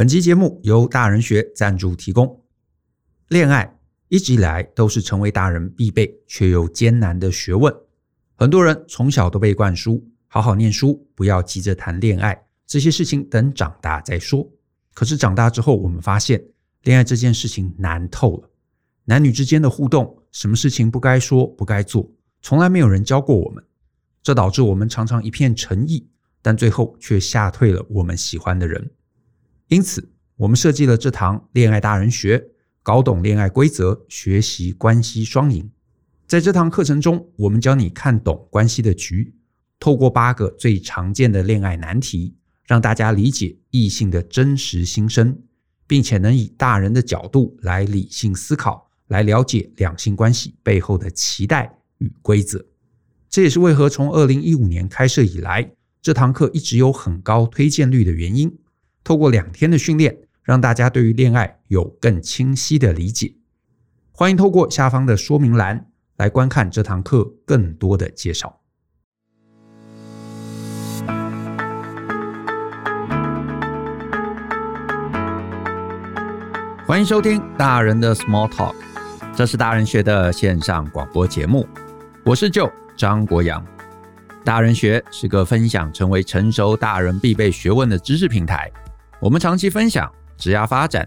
本期节目由大人学赞助提供。恋爱一直以来都是成为大人必备却又艰难的学问。很多人从小都被灌输好好念书，不要急着谈恋爱，这些事情等长大再说。可是长大之后，我们发现恋爱这件事情难透了。男女之间的互动，什么事情不该说不该做，从来没有人教过我们。这导致我们常常一片诚意，但最后却吓退了我们喜欢的人。因此，我们设计了这堂恋爱大人学。搞懂恋爱规则，学习关系双赢。在这堂课程中，我们教你看懂关系的局，透过八个最常见的恋爱难题，让大家理解异性的真实心声，并且能以大人的角度来理性思考，来了解两性关系背后的期待与规则。这也是为何从二零一五年开设以来，这堂课一直有很高推荐率的原因。透过两天的训练。让大家对于恋爱有更清晰的理解。欢迎透过下方的说明栏来观看这堂课更多的介绍。欢迎收听大人的 Small Talk，这是大人学的线上广播节目。我是舅张国阳。大人学是个分享成为成熟大人必备学问的知识平台。我们长期分享。职业发展、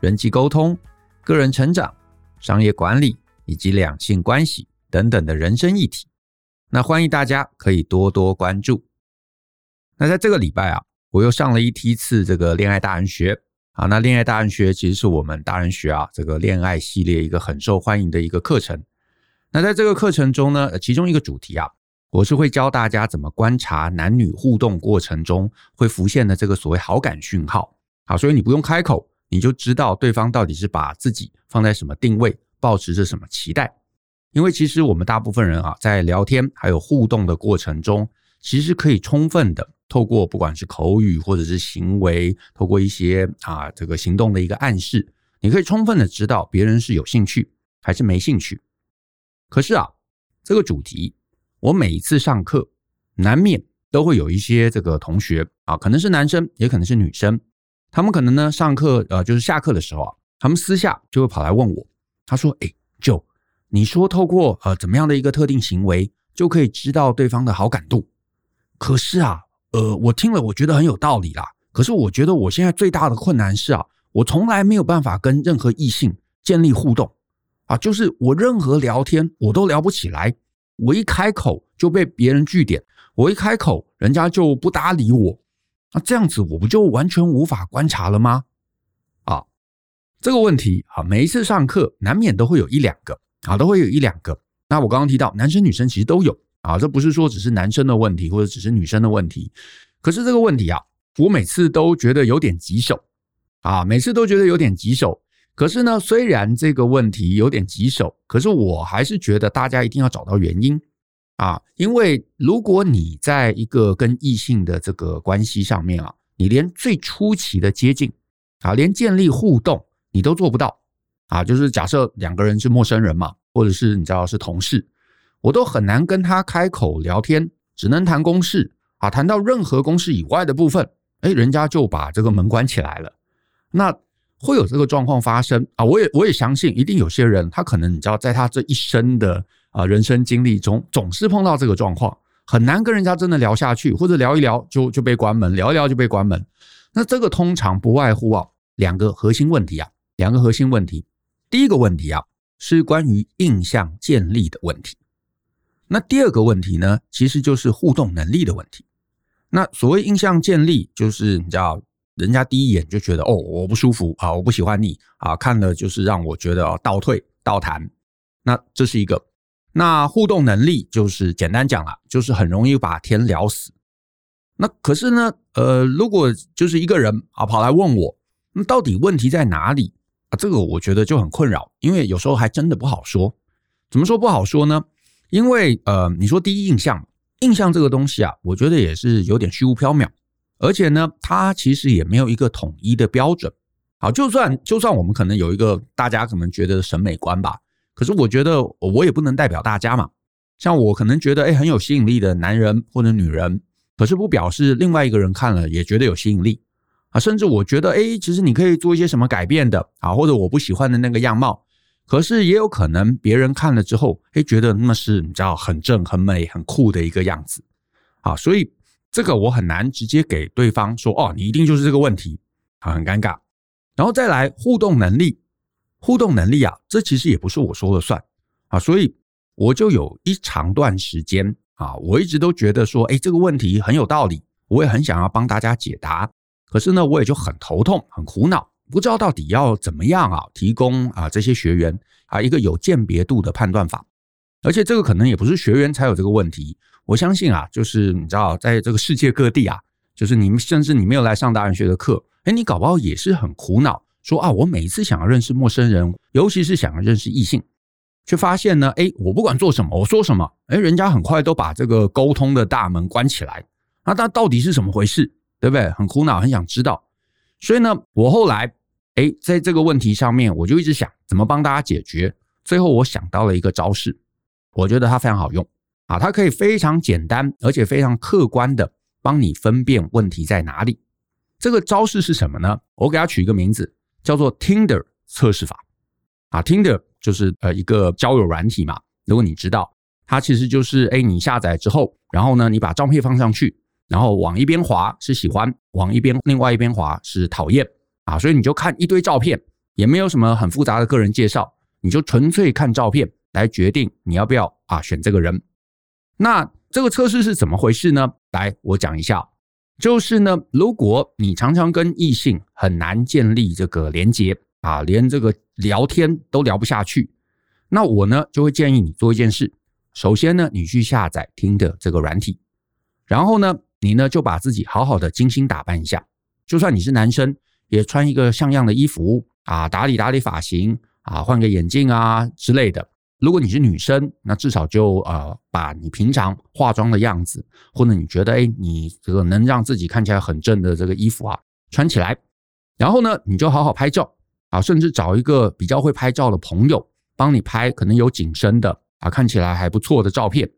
人际沟通、个人成长、商业管理以及两性关系等等的人生议题，那欢迎大家可以多多关注。那在这个礼拜啊，我又上了一梯次这个恋爱大人学啊。那恋爱大人学其实是我们大人学啊这个恋爱系列一个很受欢迎的一个课程。那在这个课程中呢，其中一个主题啊，我是会教大家怎么观察男女互动过程中会浮现的这个所谓好感讯号。好，所以你不用开口，你就知道对方到底是把自己放在什么定位，抱持着什么期待。因为其实我们大部分人啊，在聊天还有互动的过程中，其实可以充分的透过不管是口语或者是行为，透过一些啊这个行动的一个暗示，你可以充分的知道别人是有兴趣还是没兴趣。可是啊，这个主题我每一次上课，难免都会有一些这个同学啊，可能是男生，也可能是女生。他们可能呢，上课呃，就是下课的时候啊，他们私下就会跑来问我，他说：“哎，Joe，你说透过呃怎么样的一个特定行为就可以知道对方的好感度？可是啊，呃，我听了我觉得很有道理啦。可是我觉得我现在最大的困难是啊，我从来没有办法跟任何异性建立互动啊，就是我任何聊天我都聊不起来，我一开口就被别人据点，我一开口人家就不搭理我。”那这样子我不就完全无法观察了吗？啊，这个问题啊，每一次上课难免都会有一两个啊，都会有一两个。那我刚刚提到男生女生其实都有啊，这不是说只是男生的问题或者只是女生的问题。可是这个问题啊，我每次都觉得有点棘手啊，每次都觉得有点棘手。可是呢，虽然这个问题有点棘手，可是我还是觉得大家一定要找到原因。啊，因为如果你在一个跟异性的这个关系上面啊，你连最初期的接近啊，连建立互动你都做不到啊，就是假设两个人是陌生人嘛，或者是你知道是同事，我都很难跟他开口聊天，只能谈公事啊，谈到任何公事以外的部分，哎，人家就把这个门关起来了。那会有这个状况发生啊，我也我也相信，一定有些人他可能你知道，在他这一生的。啊，人生经历中总是碰到这个状况，很难跟人家真的聊下去，或者聊一聊就就被关门，聊一聊就被关门。那这个通常不外乎啊两个核心问题啊，两个核心问题。第一个问题啊是关于印象建立的问题，那第二个问题呢，其实就是互动能力的问题。那所谓印象建立，就是你知道，人家第一眼就觉得哦，我不舒服啊，我不喜欢你啊，看了就是让我觉得倒退倒弹。那这是一个。那互动能力就是简单讲了，就是很容易把天聊死。那可是呢，呃，如果就是一个人啊跑来问我，那到底问题在哪里啊？这个我觉得就很困扰，因为有时候还真的不好说。怎么说不好说呢？因为呃，你说第一印象，印象这个东西啊，我觉得也是有点虚无缥缈，而且呢，它其实也没有一个统一的标准。好，就算就算我们可能有一个大家可能觉得的审美观吧。可是我觉得我也不能代表大家嘛，像我可能觉得诶很有吸引力的男人或者女人，可是不表示另外一个人看了也觉得有吸引力啊，甚至我觉得，哎，其实你可以做一些什么改变的啊，或者我不喜欢的那个样貌，可是也有可能别人看了之后，哎，觉得那是你知道很正、很美、很酷的一个样子，啊，所以这个我很难直接给对方说，哦，你一定就是这个问题，啊，很尴尬。然后再来互动能力，互动能力啊，这其实也不是我说了算啊，所以我就有一长段时间啊，我一直都觉得说，哎，这个问题很有道理，我也很想要帮大家解答。可是呢，我也就很头痛、很苦恼，不知道到底要怎么样啊，提供啊这些学员啊一个有鉴别度的判断法。而且这个可能也不是学员才有这个问题，我相信啊，就是你知道，在这个世界各地啊，就是你们甚至你没有来上大人学的课，哎，你搞不好也是很苦恼，说啊，我每一次想要认识陌生人，尤其是想要认识异性，却发现呢，哎，我不管做什么，我说什么，哎，人家很快都把这个沟通的大门关起来，那它到底是什么回事？对不对？很苦恼，很想知道。所以呢，我后来哎，在这个问题上面，我就一直想怎么帮大家解决。最后，我想到了一个招式，我觉得它非常好用啊，它可以非常简单，而且非常客观的帮你分辨问题在哪里。这个招式是什么呢？我给它取一个名字，叫做 Tinder 测试法啊。Tinder 就是呃一个交友软体嘛。如果你知道，它其实就是哎，你下载之后，然后呢，你把照片放上去。然后往一边滑是喜欢，往一边另外一边滑是讨厌啊，所以你就看一堆照片，也没有什么很复杂的个人介绍，你就纯粹看照片来决定你要不要啊选这个人。那这个测试是怎么回事呢？来，我讲一下，就是呢，如果你常常跟异性很难建立这个连接啊，连这个聊天都聊不下去，那我呢就会建议你做一件事，首先呢，你去下载听的这个软体，然后呢。你呢，就把自己好好的精心打扮一下，就算你是男生，也穿一个像样的衣服啊，打理打理发型啊，换个眼镜啊之类的。如果你是女生，那至少就呃，把你平常化妆的样子，或者你觉得诶，你这个能让自己看起来很正的这个衣服啊，穿起来。然后呢，你就好好拍照啊，甚至找一个比较会拍照的朋友帮你拍，可能有景深的啊，看起来还不错的照片。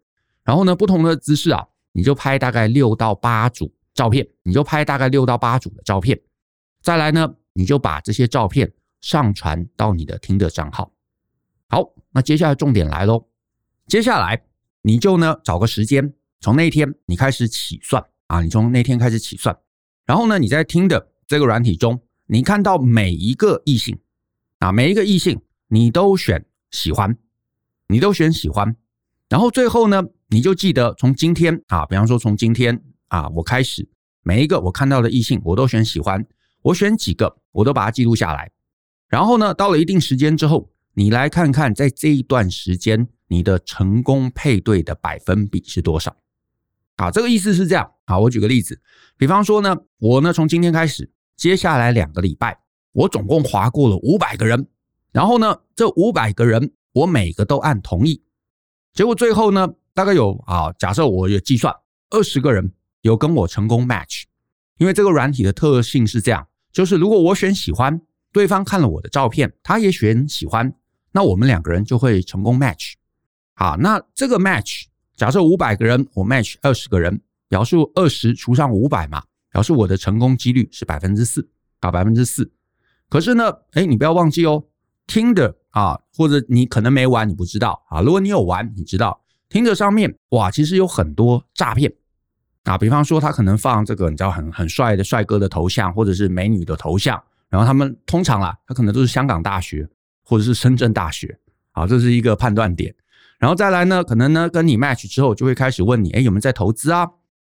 然后呢，不同的姿势啊。你就拍大概六到八组照片，你就拍大概六到八组的照片，再来呢，你就把这些照片上传到你的听的账号。好，那接下来重点来喽，接下来你就呢找个时间，从那天你开始起算啊，你从那天开始起算，然后呢，你在听的这个软体中，你看到每一个异性啊，每一个异性你都选喜欢，你都选喜欢，然后最后呢，你就记得从今天啊，比方说从今天啊，我开始每一个我看到的异性，我都选喜欢，我选几个，我都把它记录下来。然后呢，到了一定时间之后，你来看看在这一段时间你的成功配对的百分比是多少。啊，这个意思是这样。好，我举个例子，比方说呢，我呢从今天开始，接下来两个礼拜，我总共划过了五百个人，然后呢，这五百个人我每个都按同意，结果最后呢。大概有啊，假设我有计算二十个人有跟我成功 match，因为这个软体的特性是这样，就是如果我选喜欢，对方看了我的照片，他也选喜欢，那我们两个人就会成功 match。好，那这个 match，假设五百个人我 match 二十个人，表示二十除上五百嘛，表示我的成功几率是百分之四啊，百分之四。可是呢，哎，你不要忘记哦，Tinder 啊，或者你可能没玩，你不知道啊，如果你有玩，你知道。Tinder 上面哇，其实有很多诈骗啊，比方说他可能放这个你知道很很帅的帅哥的头像，或者是美女的头像，然后他们通常啦，他可能都是香港大学或者是深圳大学，啊，这是一个判断点。然后再来呢，可能呢跟你 match 之后，就会开始问你，哎，有没有在投资啊？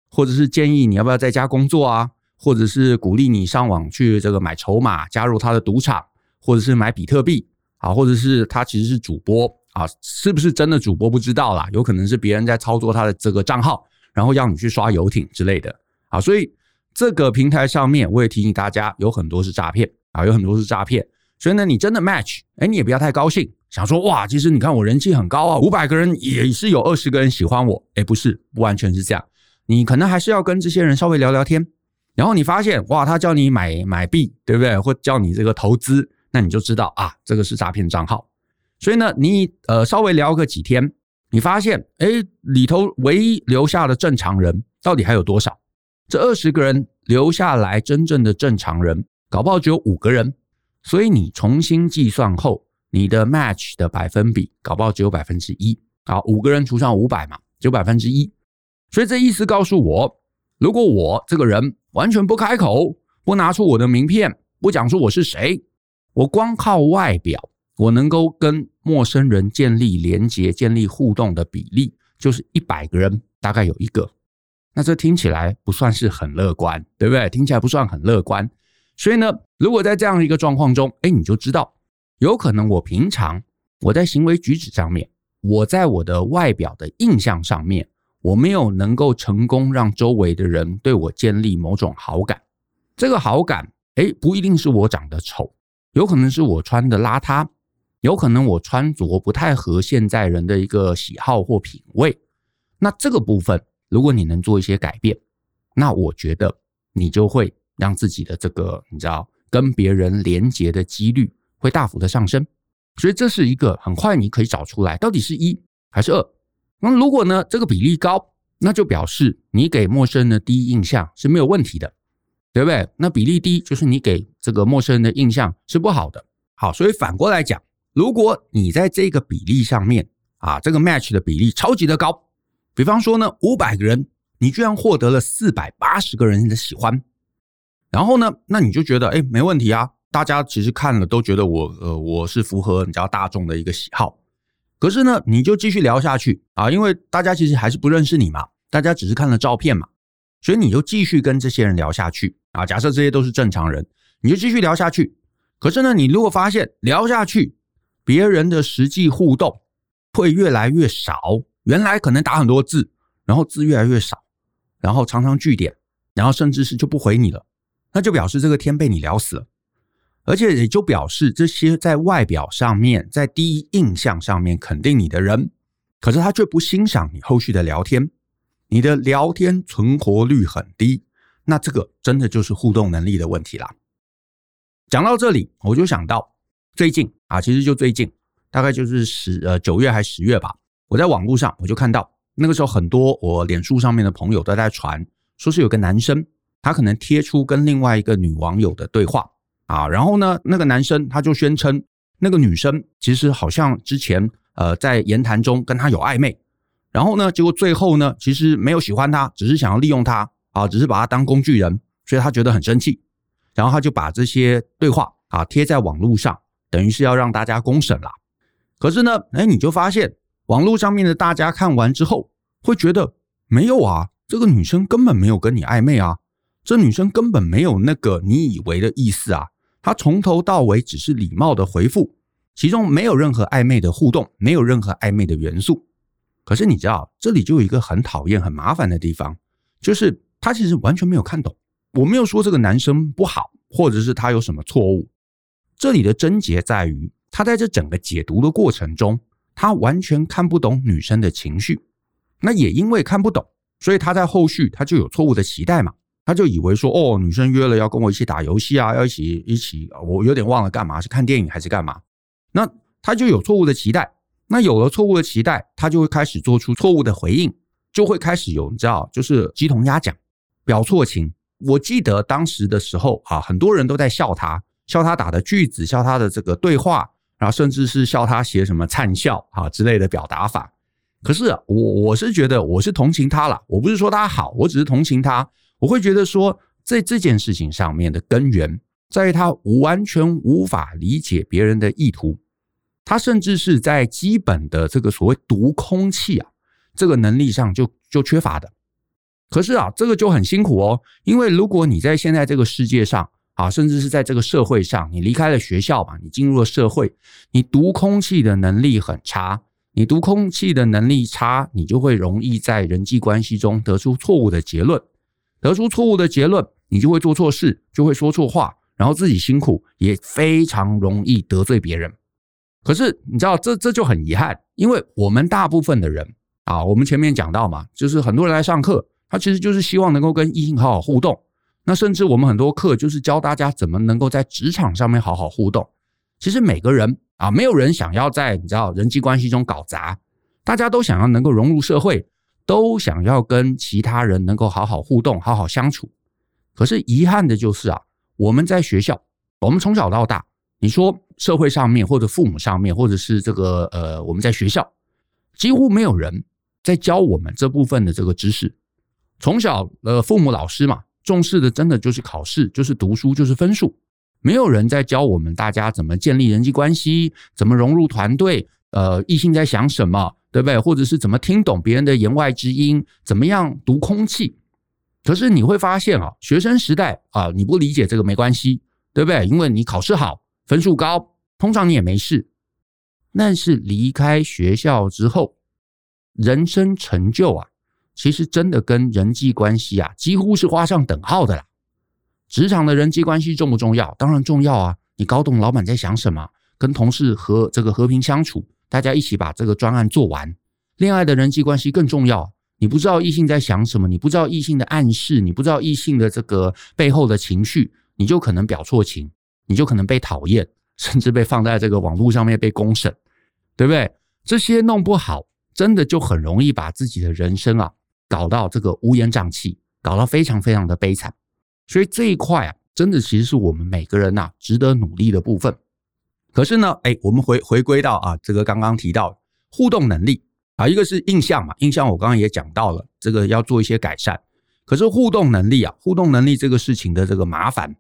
或者是建议你要不要在家工作啊？或者是鼓励你上网去这个买筹码，加入他的赌场，或者是买比特币啊，或者是他其实是主播。啊，是不是真的主播不知道啦？有可能是别人在操作他的这个账号，然后要你去刷游艇之类的。啊，所以这个平台上面我也提醒大家，有很多是诈骗啊，有很多是诈骗。所以呢，你真的 match，哎，你也不要太高兴，想说哇，其实你看我人气很高啊，五百个人也是有二十个人喜欢我。哎，不是，不完全是这样。你可能还是要跟这些人稍微聊聊天，然后你发现哇，他叫你买买币，对不对？或叫你这个投资，那你就知道啊，这个是诈骗账号。所以呢，你呃稍微聊个几天，你发现诶里头唯一留下的正常人到底还有多少？这二十个人留下来真正的正常人，搞不好只有五个人。所以你重新计算后，你的 match 的百分比搞不好只有百分之一。好，五个人除上五百嘛，只有百分之一。所以这意思告诉我，如果我这个人完全不开口，不拿出我的名片，不讲出我是谁，我光靠外表，我能够跟陌生人建立连接、建立互动的比例，就是一百个人大概有一个。那这听起来不算是很乐观，对不对？听起来不算很乐观。所以呢，如果在这样一个状况中，哎，你就知道，有可能我平常我在行为举止上面，我在我的外表的印象上面。我没有能够成功让周围的人对我建立某种好感，这个好感，诶，不一定是我长得丑，有可能是我穿的邋遢，有可能我穿着不太合现在人的一个喜好或品味。那这个部分，如果你能做一些改变，那我觉得你就会让自己的这个你知道跟别人连接的几率会大幅的上升。所以这是一个很快你可以找出来到底是一还是二。那如果呢，这个比例高，那就表示你给陌生人的第一印象是没有问题的，对不对？那比例低，就是你给这个陌生人的印象是不好的。好，所以反过来讲，如果你在这个比例上面啊，这个 match 的比例超级的高，比方说呢，五百个人，你居然获得了四百八十个人的喜欢，然后呢，那你就觉得，哎，没问题啊，大家其实看了都觉得我，呃，我是符合你知道大众的一个喜好。可是呢，你就继续聊下去啊，因为大家其实还是不认识你嘛，大家只是看了照片嘛，所以你就继续跟这些人聊下去啊。假设这些都是正常人，你就继续聊下去。可是呢，你如果发现聊下去，别人的实际互动会越来越少，原来可能打很多字，然后字越来越少，然后常常句点，然后甚至是就不回你了，那就表示这个天被你聊死了。而且也就表示，这些在外表上面、在第一印象上面肯定你的人，可是他却不欣赏你后续的聊天，你的聊天存活率很低，那这个真的就是互动能力的问题啦。讲到这里，我就想到最近啊，其实就最近，大概就是十呃九月还是十月吧，我在网络上我就看到那个时候很多我脸书上面的朋友都在传，说是有个男生他可能贴出跟另外一个女网友的对话。啊，然后呢，那个男生他就宣称，那个女生其实好像之前呃在言谈中跟他有暧昧，然后呢，结果最后呢，其实没有喜欢他，只是想要利用他啊，只是把他当工具人，所以他觉得很生气，然后他就把这些对话啊贴在网络上，等于是要让大家公审啦。可是呢，哎，你就发现网络上面的大家看完之后，会觉得没有啊，这个女生根本没有跟你暧昧啊，这女生根本没有那个你以为的意思啊。她从头到尾只是礼貌的回复，其中没有任何暧昧的互动，没有任何暧昧的元素。可是你知道，这里就有一个很讨厌、很麻烦的地方，就是他其实完全没有看懂。我没有说这个男生不好，或者是他有什么错误。这里的症结在于，他在这整个解读的过程中，他完全看不懂女生的情绪。那也因为看不懂，所以他在后续他就有错误的期待嘛。他就以为说，哦，女生约了要跟我一起打游戏啊，要一起一起，我有点忘了干嘛，是看电影还是干嘛？那他就有错误的期待，那有了错误的期待，他就会开始做出错误的回应，就会开始有你知道，就是鸡同鸭讲，表错情。我记得当时的时候啊，很多人都在笑他，笑他打的句子，笑他的这个对话，然后甚至是笑他写什么灿笑啊之类的表达法。可是我我是觉得我是同情他了，我不是说他好，我只是同情他。我会觉得说，在这件事情上面的根源，在于他完全无法理解别人的意图，他甚至是在基本的这个所谓读空气啊这个能力上就就缺乏的。可是啊，这个就很辛苦哦，因为如果你在现在这个世界上啊，甚至是在这个社会上，你离开了学校吧，你进入了社会，你读空气的能力很差，你读空气的能力差，你就会容易在人际关系中得出错误的结论。得出错误的结论，你就会做错事，就会说错话，然后自己辛苦，也非常容易得罪别人。可是你知道，这这就很遗憾，因为我们大部分的人啊，我们前面讲到嘛，就是很多人来上课，他其实就是希望能够跟异性好好互动。那甚至我们很多课就是教大家怎么能够在职场上面好好互动。其实每个人啊，没有人想要在你知道人际关系中搞砸，大家都想要能够融入社会。都想要跟其他人能够好好互动、好好相处，可是遗憾的就是啊，我们在学校，我们从小到大，你说社会上面或者父母上面，或者是这个呃，我们在学校，几乎没有人在教我们这部分的这个知识。从小呃，父母老师嘛，重视的真的就是考试，就是读书，就是分数。没有人在教我们大家怎么建立人际关系，怎么融入团队，呃，异性在想什么，对不对？或者是怎么听懂别人的言外之音，怎么样读空气。可是你会发现啊，学生时代啊，你不理解这个没关系，对不对？因为你考试好，分数高，通常你也没事。但是离开学校之后，人生成就啊，其实真的跟人际关系啊，几乎是画上等号的啦。职场的人际关系重不重要？当然重要啊！你搞懂老板在想什么，跟同事和这个和平相处，大家一起把这个专案做完。恋爱的人际关系更重要，你不知道异性在想什么，你不知道异性的暗示，你不知道异性的这个背后的情绪，你就可能表错情，你就可能被讨厌，甚至被放在这个网络上面被公审，对不对？这些弄不好，真的就很容易把自己的人生啊搞到这个乌烟瘴气，搞到非常非常的悲惨。所以这一块啊，真的其实是我们每个人呐值得努力的部分。可是呢，哎，我们回回归到啊，这个刚刚提到互动能力啊，一个是印象嘛，印象我刚刚也讲到了，这个要做一些改善。可是互动能力啊，互动能力这个事情的这个麻烦，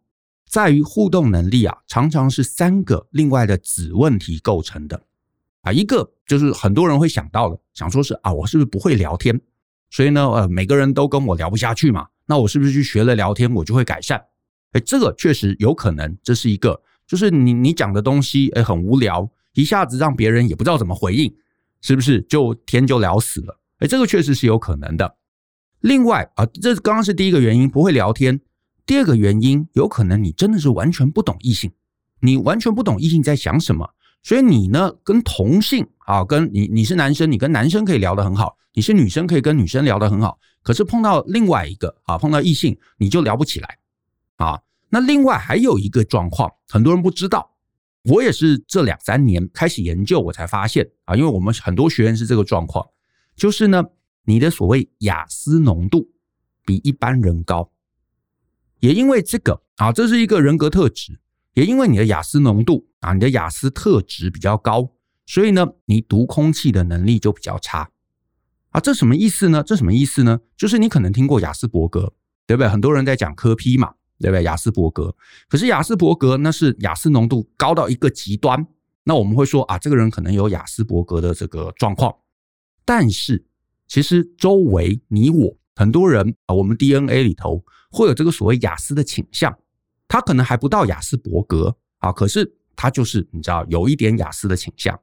在于互动能力啊，常常是三个另外的子问题构成的啊。一个就是很多人会想到的，想说是啊，我是不是不会聊天？所以呢，呃，每个人都跟我聊不下去嘛。那我是不是去学了聊天，我就会改善？哎，这个确实有可能，这是一个，就是你你讲的东西，哎，很无聊，一下子让别人也不知道怎么回应，是不是就天就聊死了？哎，这个确实是有可能的。另外啊，这刚刚是第一个原因，不会聊天。第二个原因，有可能你真的是完全不懂异性，你完全不懂异性在想什么，所以你呢，跟同性啊，跟你你是男生，你跟男生可以聊得很好，你是女生可以跟女生聊得很好。可是碰到另外一个啊，碰到异性你就聊不起来啊。那另外还有一个状况，很多人不知道，我也是这两三年开始研究，我才发现啊，因为我们很多学员是这个状况，就是呢，你的所谓雅思浓度比一般人高，也因为这个啊，这是一个人格特质，也因为你的雅思浓度啊，你的雅思特质比较高，所以呢，你读空气的能力就比较差。啊，这什么意思呢？这什么意思呢？就是你可能听过雅斯伯格，对不对？很多人在讲科 P 嘛，对不对？亚斯伯格，可是亚斯伯格那是雅思浓度高到一个极端，那我们会说啊，这个人可能有亚斯伯格的这个状况。但是其实周围你我很多人啊，我们 DNA 里头会有这个所谓雅斯的倾向，他可能还不到雅斯伯格啊，可是他就是你知道有一点雅斯的倾向。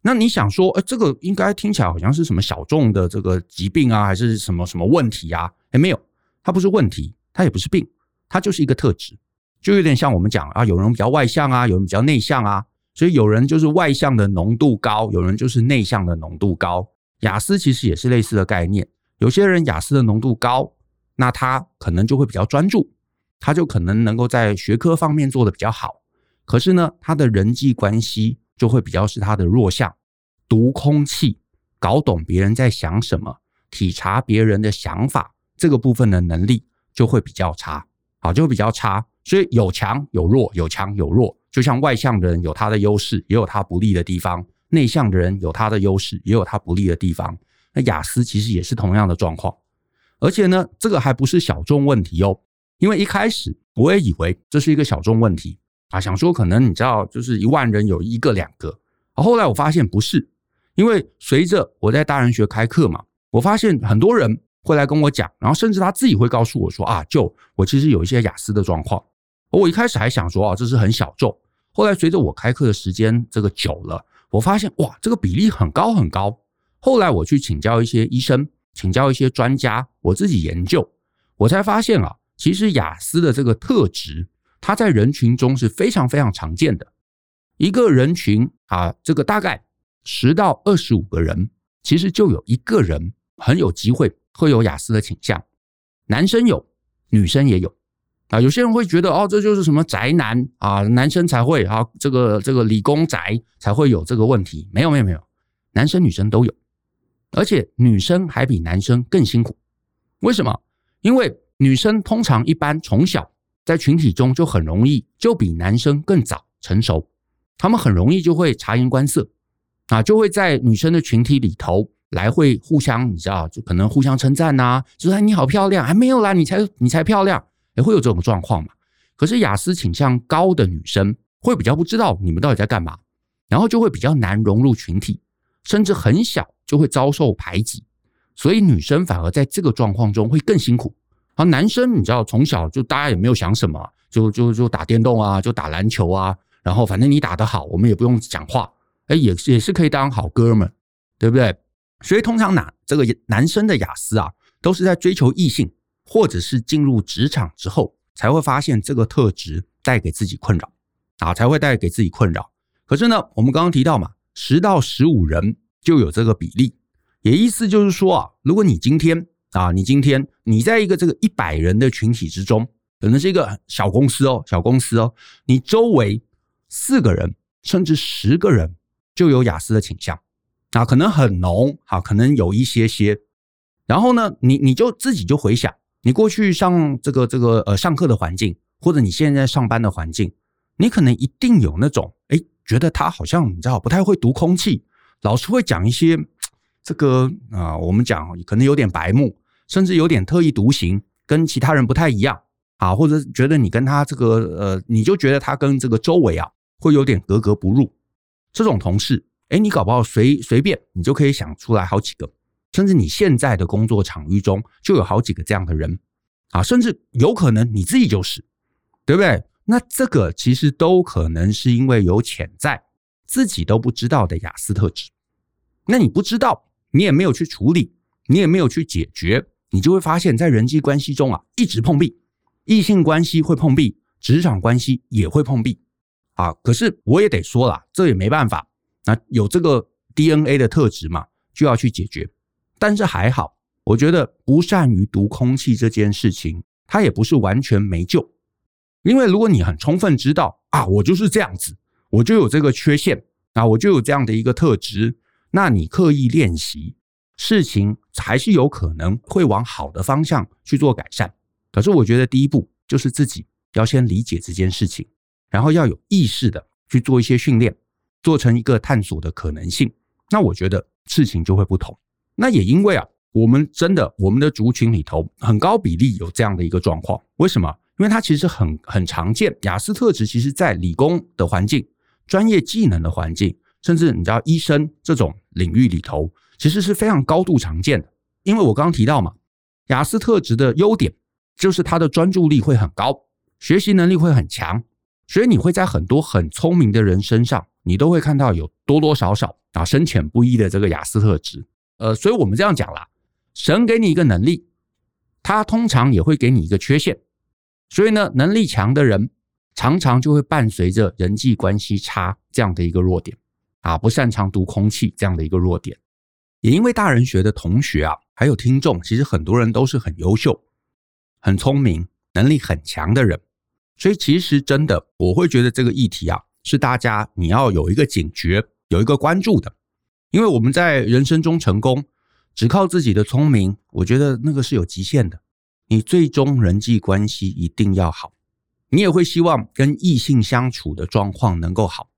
那你想说，哎，这个应该听起来好像是什么小众的这个疾病啊，还是什么什么问题啊？哎，没有，它不是问题，它也不是病，它就是一个特质，就有点像我们讲啊，有人比较外向啊，有人比较内向啊，所以有人就是外向的浓度高，有人就是内向的浓度高。雅思其实也是类似的概念，有些人雅思的浓度高，那他可能就会比较专注，他就可能能够在学科方面做得比较好，可是呢，他的人际关系。就会比较是他的弱项，读空气，搞懂别人在想什么，体察别人的想法，这个部分的能力就会比较差，好，就会比较差。所以有强有弱，有强有弱，就像外向的人有他的优势，也有他不利的地方；内向的人有他的优势，也有他不利的地方。那雅思其实也是同样的状况，而且呢，这个还不是小众问题哦，因为一开始我也以为这是一个小众问题。啊，想说可能你知道，就是一万人有一个两个。后来我发现不是，因为随着我在大人学开课嘛，我发现很多人会来跟我讲，然后甚至他自己会告诉我说啊，就我其实有一些雅思的状况。我一开始还想说啊，这是很小众。后来随着我开课的时间这个久了，我发现哇，这个比例很高很高。后来我去请教一些医生，请教一些专家，我自己研究，我才发现啊，其实雅思的这个特质。它在人群中是非常非常常见的，一个人群啊，这个大概十到二十五个人，其实就有一个人很有机会会有雅思的倾向，男生有，女生也有啊。有些人会觉得哦，这就是什么宅男啊，男生才会啊，这个这个理工宅才会有这个问题。没有没有没有，男生女生都有，而且女生还比男生更辛苦。为什么？因为女生通常一般从小在群体中就很容易就比男生更早成熟，他们很容易就会察言观色啊，就会在女生的群体里头来回互相，你知道，就可能互相称赞呐，就说你好漂亮，还没有啦，你才你才漂亮，也会有这种状况嘛。可是雅思倾向高的女生会比较不知道你们到底在干嘛，然后就会比较难融入群体，甚至很小就会遭受排挤，所以女生反而在这个状况中会更辛苦。而男生你知道从小就大家也没有想什么，就就就打电动啊，就打篮球啊，然后反正你打得好，我们也不用讲话，哎，也也是可以当好哥们，对不对？所以通常男这个男生的雅思啊，都是在追求异性或者是进入职场之后。才会发现这个特质带给自己困扰啊，才会带给自己困扰。可是呢，我们刚刚提到嘛，十到十五人就有这个比例，也意思就是说啊，如果你今天啊，你今天你在一个这个一百人的群体之中，可能是一个小公司哦，小公司哦，你周围四个人甚至十个人就有雅思的倾向啊，可能很浓啊，可能有一些些。然后呢，你你就自己就回想。你过去上这个这个呃上课的环境，或者你现在上班的环境，你可能一定有那种哎，觉得他好像你知道不太会读空气，老师会讲一些这个啊、我们讲可能有点白目，甚至有点特立独行，跟其他人不太一样啊，或者觉得你跟他这个呃，你就觉得他跟这个周围啊会有点格格不入。这种同事，哎，你搞不好随随便你就可以想出来好几个。甚至你现在的工作场域中就有好几个这样的人啊，甚至有可能你自己就是，对不对？那这个其实都可能是因为有潜在自己都不知道的雅斯特质。那你不知道，你也没有去处理，你也没有去解决，你就会发现，在人际关系中啊，一直碰壁，异性关系会碰壁，职场关系也会碰壁啊。可是我也得说了，这也没办法，那有这个 DNA 的特质嘛，就要去解决。但是还好，我觉得不善于读空气这件事情，它也不是完全没救。因为如果你很充分知道啊，我就是这样子，我就有这个缺陷啊，我就有这样的一个特质，那你刻意练习，事情还是有可能会往好的方向去做改善。可是我觉得第一步就是自己要先理解这件事情，然后要有意识的去做一些训练，做成一个探索的可能性。那我觉得事情就会不同。那也因为啊，我们真的我们的族群里头很高比例有这样的一个状况。为什么？因为它其实很很常见。雅斯特质其实在理工的环境、专业技能的环境，甚至你知道医生这种领域里头，其实是非常高度常见的。因为我刚刚提到嘛，雅斯特质的优点就是他的专注力会很高，学习能力会很强，所以你会在很多很聪明的人身上，你都会看到有多多少少啊深浅不一的这个雅斯特质。呃，所以我们这样讲啦，神给你一个能力，他通常也会给你一个缺陷。所以呢，能力强的人常常就会伴随着人际关系差这样的一个弱点啊，不擅长读空气这样的一个弱点。也因为大人学的同学啊，还有听众，其实很多人都是很优秀、很聪明、能力很强的人，所以其实真的，我会觉得这个议题啊，是大家你要有一个警觉、有一个关注的。因为我们在人生中成功，只靠自己的聪明，我觉得那个是有极限的。你最终人际关系一定要好，你也会希望跟异性相处的状况能够好。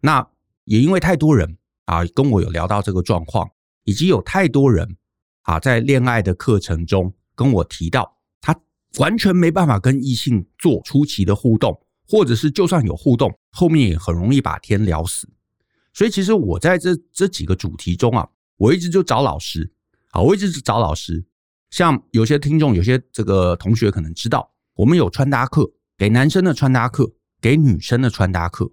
那也因为太多人啊跟我有聊到这个状况，以及有太多人啊在恋爱的课程中跟我提到，他完全没办法跟异性做出奇的互动，或者是就算有互动，后面也很容易把天聊死。所以其实我在这这几个主题中啊，我一直就找老师啊，我一直找老师。像有些听众、有些这个同学可能知道，我们有穿搭课，给男生的穿搭课，给女生的穿搭课。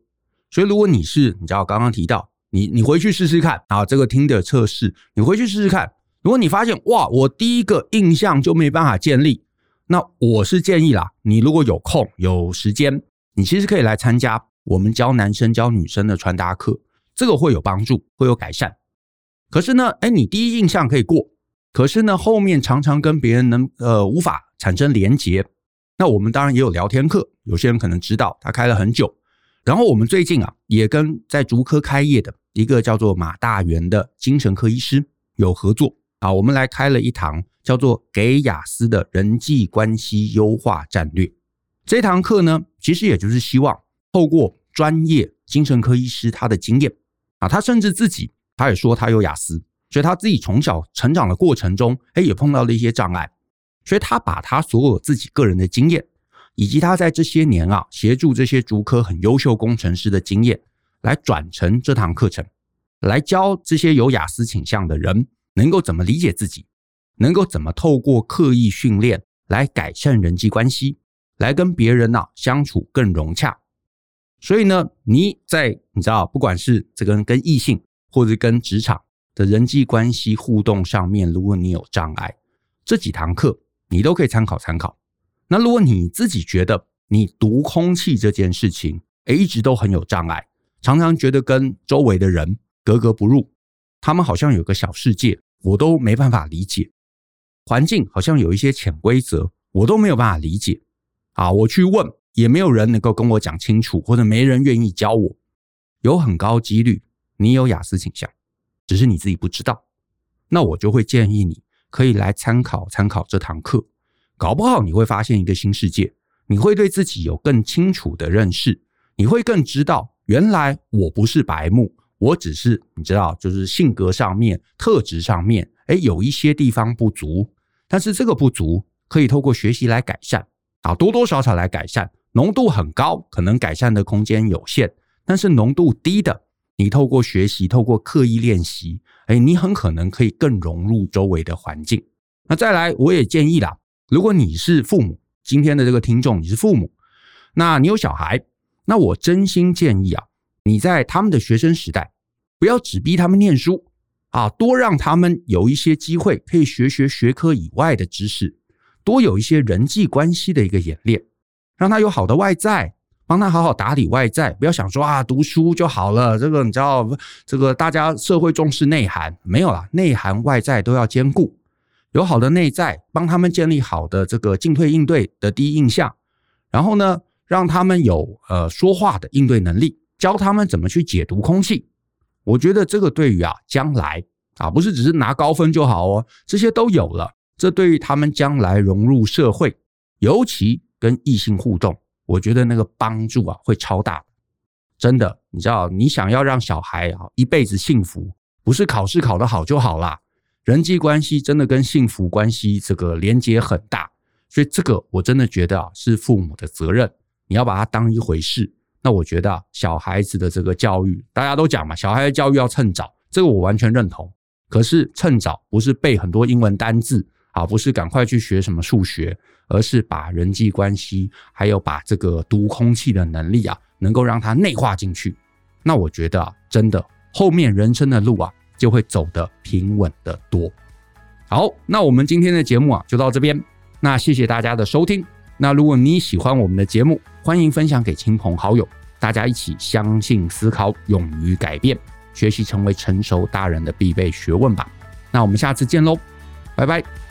所以如果你是，你知道刚刚提到，你你回去试试看啊，这个听的测试，你回去试试看。如果你发现哇，我第一个印象就没办法建立，那我是建议啦，你如果有空有时间，你其实可以来参加我们教男生教女生的穿搭课。这个会有帮助，会有改善。可是呢，哎，你第一印象可以过，可是呢，后面常常跟别人能呃无法产生连结。那我们当然也有聊天课，有些人可能知道他开了很久。然后我们最近啊，也跟在竹科开业的一个叫做马大元的精神科医师有合作啊，我们来开了一堂叫做“给雅思的人际关系优化战略”。这堂课呢，其实也就是希望透过专业精神科医师他的经验啊，他甚至自己他也说他有雅思，所以他自己从小成长的过程中，哎，也碰到了一些障碍，所以他把他所有自己个人的经验，以及他在这些年啊协助这些竹科很优秀工程师的经验，来转成这堂课程，来教这些有雅思倾向的人能够怎么理解自己，能够怎么透过刻意训练来改善人际关系，来跟别人啊相处更融洽。所以呢，你在你知道，不管是这个跟异性或者跟职场的人际关系互动上面，如果你有障碍，这几堂课你都可以参考参考。那如果你自己觉得你读空气这件事情，哎，一直都很有障碍，常常觉得跟周围的人格格不入，他们好像有个小世界，我都没办法理解。环境好像有一些潜规则，我都没有办法理解。啊，我去问，也没有人能够跟我讲清楚，或者没人愿意教我。有很高几率你有雅思倾向，只是你自己不知道。那我就会建议你可以来参考参考这堂课。搞不好你会发现一个新世界，你会对自己有更清楚的认识，你会更知道原来我不是白目，我只是你知道，就是性格上面、特质上面，诶，有一些地方不足，但是这个不足可以透过学习来改善，啊，多多少少来改善。浓度很高，可能改善的空间有限，但是浓度低的，你透过学习，透过刻意练习，诶，你很可能可以更融入周围的环境。那再来，我也建议啦。如果你是父母，今天的这个听众你是父母，那你有小孩，那我真心建议啊，你在他们的学生时代，不要只逼他们念书啊，多让他们有一些机会可以学学学科以外的知识，多有一些人际关系的一个演练，让他有好的外在，帮他好好打理外在，不要想说啊读书就好了，这个你知道，这个大家社会重视内涵，没有啦，内涵外在都要兼顾。有好的内在，帮他们建立好的这个进退应对的第一印象，然后呢，让他们有呃说话的应对能力，教他们怎么去解读空气。我觉得这个对于啊将来啊不是只是拿高分就好哦，这些都有了，这对于他们将来融入社会，尤其跟异性互动，我觉得那个帮助啊会超大。真的，你知道，你想要让小孩啊一辈子幸福，不是考试考得好就好啦。人际关系真的跟幸福关系这个连接很大，所以这个我真的觉得啊是父母的责任，你要把它当一回事。那我觉得啊，小孩子的这个教育，大家都讲嘛，小孩的教育要趁早，这个我完全认同。可是趁早不是背很多英文单字啊，不是赶快去学什么数学，而是把人际关系还有把这个读空气的能力啊，能够让它内化进去。那我觉得啊，真的后面人生的路啊。就会走得平稳得多。好，那我们今天的节目啊，就到这边。那谢谢大家的收听。那如果你喜欢我们的节目，欢迎分享给亲朋好友，大家一起相信、思考、勇于改变，学习成为成熟大人的必备学问吧。那我们下次见喽，拜拜。